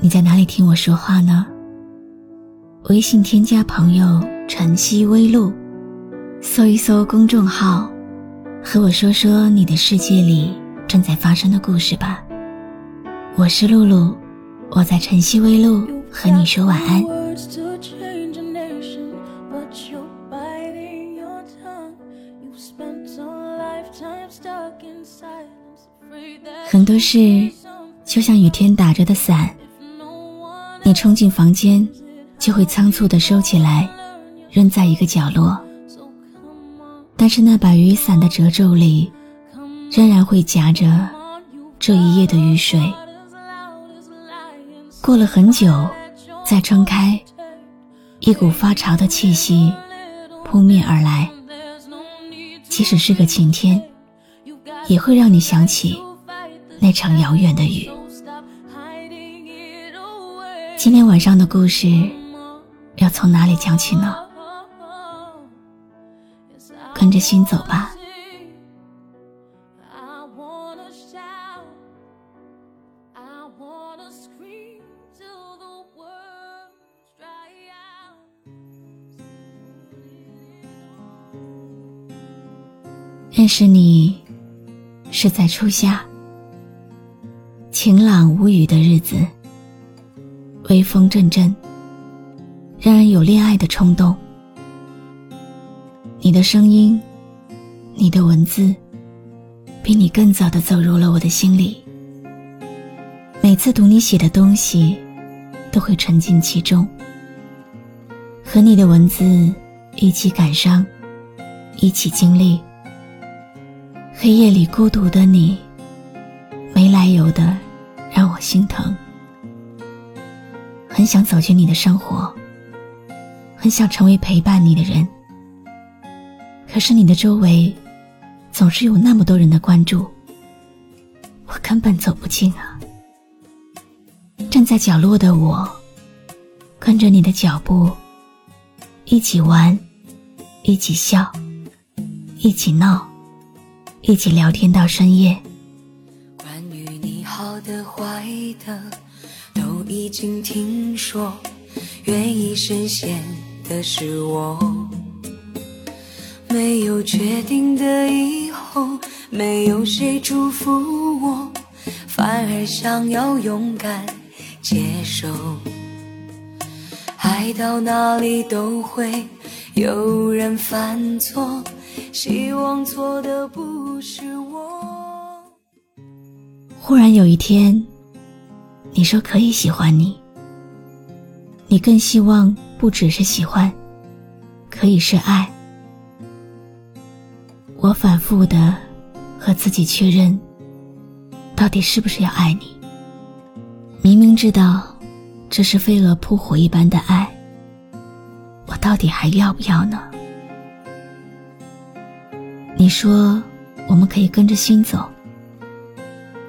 你在哪里听我说话呢？微信添加朋友“晨曦微露”，搜一搜公众号，和我说说你的世界里正在发生的故事吧。我是露露，我在晨曦微露和你说晚安。很多事就像雨天打着的伞，你冲进房间，就会仓促的收起来，扔在一个角落。但是那把雨伞的褶皱里，仍然会夹着这一夜的雨水。过了很久，再撑开，一股发潮的气息扑面而来。即使是个晴天，也会让你想起。那场遥远的雨。今天晚上的故事要从哪里讲起呢？跟着心走吧。认识你是在初夏。晴朗无雨的日子，微风阵阵，让人有恋爱的冲动。你的声音，你的文字，比你更早的走入了我的心里。每次读你写的东西，都会沉浸其中，和你的文字一起感伤，一起经历。黑夜里孤独的你，没来由的。让我心疼，很想走进你的生活，很想成为陪伴你的人。可是你的周围总是有那么多人的关注，我根本走不进啊！站在角落的我，跟着你的脚步，一起玩，一起笑，一起闹，一起聊天到深夜。关于你好的坏的都已经听说，愿意深陷的是我。没有确定的以后，没有谁祝福我，反而想要勇敢接受。爱到哪里都会有人犯错，希望错的不是我。忽然有一天，你说可以喜欢你，你更希望不只是喜欢，可以是爱。我反复的和自己确认，到底是不是要爱你？明明知道这是飞蛾扑火一般的爱，我到底还要不要呢？你说我们可以跟着心走。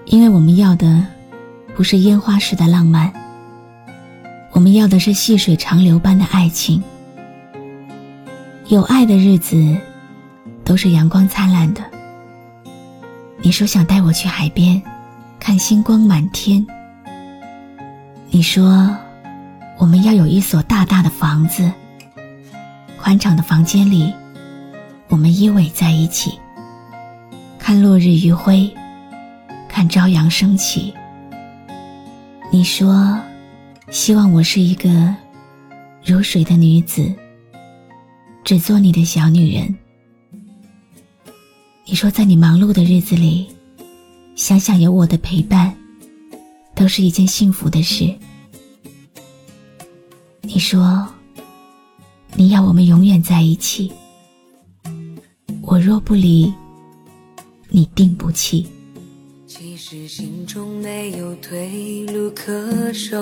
因为我们要的不是烟花式的浪漫，我们要的是细水长流般的爱情。有爱的日子都是阳光灿烂的。你说想带我去海边看星光满天。你说我们要有一所大大的房子，宽敞的房间里，我们依偎在一起，看落日余晖。看朝阳升起。你说，希望我是一个如水的女子，只做你的小女人。你说，在你忙碌的日子里，想想有我的陪伴，都是一件幸福的事。你说，你要我们永远在一起。我若不离，你定不弃。其实心中没有退路可守，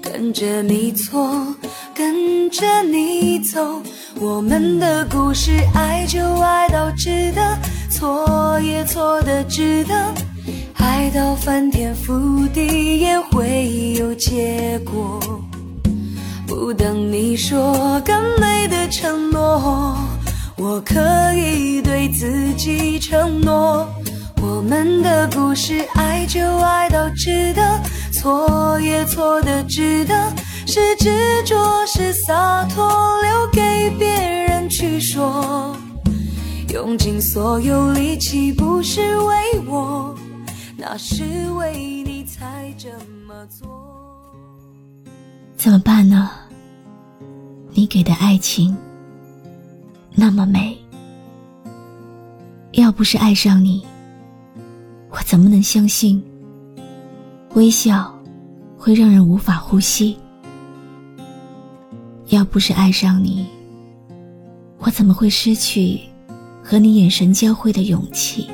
跟着你错，跟着你走，我们的故事爱就爱到值得，错也错的值得，爱到翻天覆地也会有结果。不等你说更美的承诺，我可以对自己承诺，们的故事爱就爱到值得。错也错的值得，是执着是洒脱，留给别人去说。用尽所有力气不是为我，那是为你才这么做。怎么办呢？你给的爱情那么美，要不是爱上你，我怎么能相信微笑？会让人无法呼吸。要不是爱上你，我怎么会失去和你眼神交汇的勇气？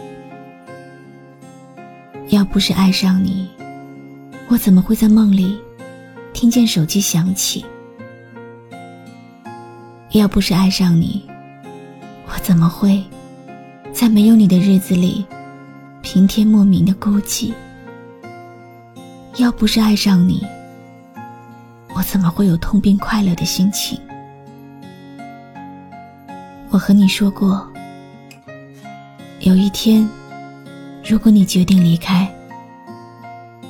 要不是爱上你，我怎么会在梦里听见手机响起？要不是爱上你，我怎么会在没有你的日子里平添莫名的孤寂？要不是爱上你，我怎么会有痛并快乐的心情？我和你说过，有一天，如果你决定离开，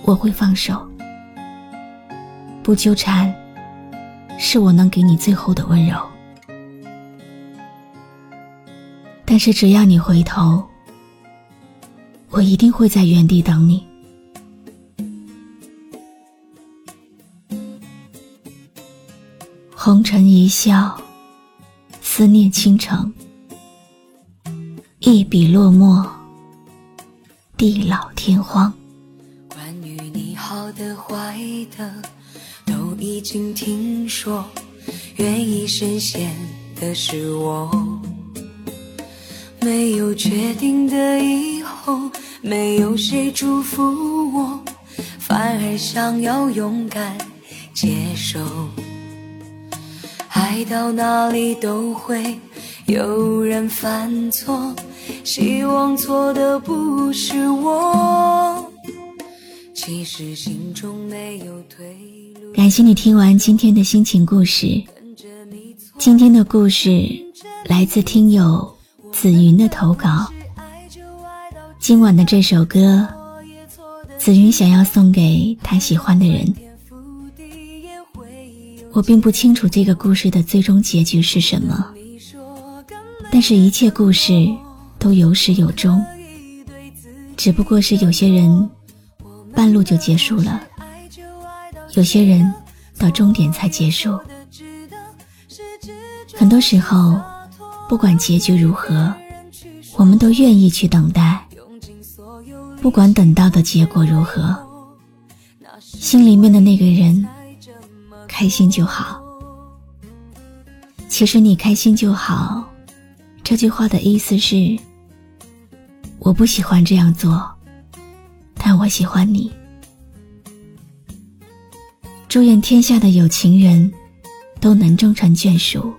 我会放手，不纠缠，是我能给你最后的温柔。但是只要你回头，我一定会在原地等你。红尘一笑，思念倾城。一笔落墨，地老天荒。关于你好的坏的，都已经听说。愿意深陷的是我，没有确定的以，没有谁祝福我，反而想要勇敢接受。爱到哪里都会有人犯错，希望错的不是我。其实心中没有退路。感谢你听完今天的心情故事。今天的故事来自听友紫云的投稿。今晚的这首歌，紫云想要送给他喜欢的人。我并不清楚这个故事的最终结局是什么，但是一切故事都有始有终，只不过是有些人半路就结束了，有些人到终点才结束。很多时候，不管结局如何，我们都愿意去等待，不管等到的结果如何，心里面的那个人。开心就好。其实你开心就好，这句话的意思是：我不喜欢这样做，但我喜欢你。祝愿天下的有情人都能终成眷属。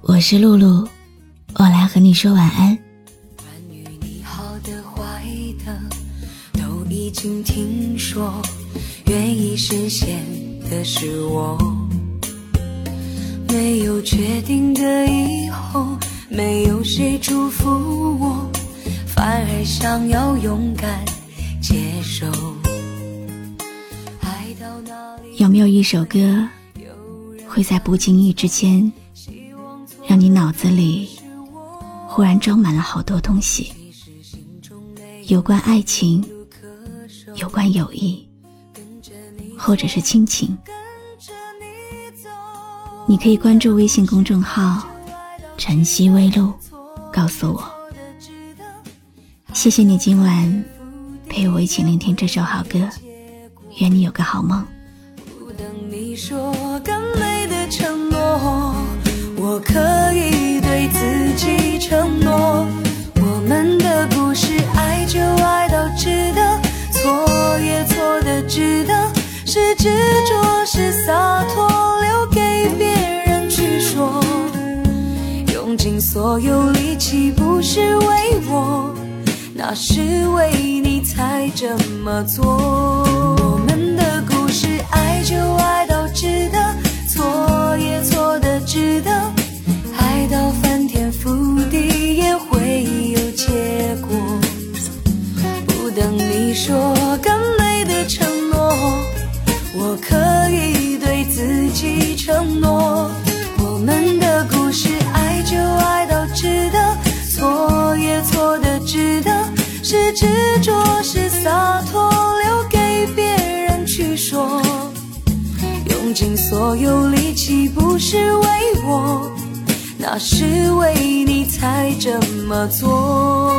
我是露露，我来和你说晚安。关于你好的坏的，都已经听说，愿意深陷。的是我，没有确定的以后，没有谁祝福我，反而想要勇敢接受。有没有一首歌，会在不经意之间，让你脑子里忽然装满了好多东西？有关爱情，有关友谊。或者是亲情，你可以关注微信公众号“晨曦微露”，告诉我。谢谢你今晚陪我一起聆听这首好歌，愿你有个好梦。等你说更美的承诺，我可以对自己承诺，我们的就爱到值得，错也错的值得。是执着，是洒脱，留给别人去说。用尽所有力气，不是为我，那是为你才这么做。我们的故事，爱就爱到值得，错也错的值得，爱到说更美的承诺，我可以对自己承诺。我们的故事，爱就爱到值得，错也错的值得，是执着，是洒脱，留给别人去说。用尽所有力气，不是为我，那是为你才这么做。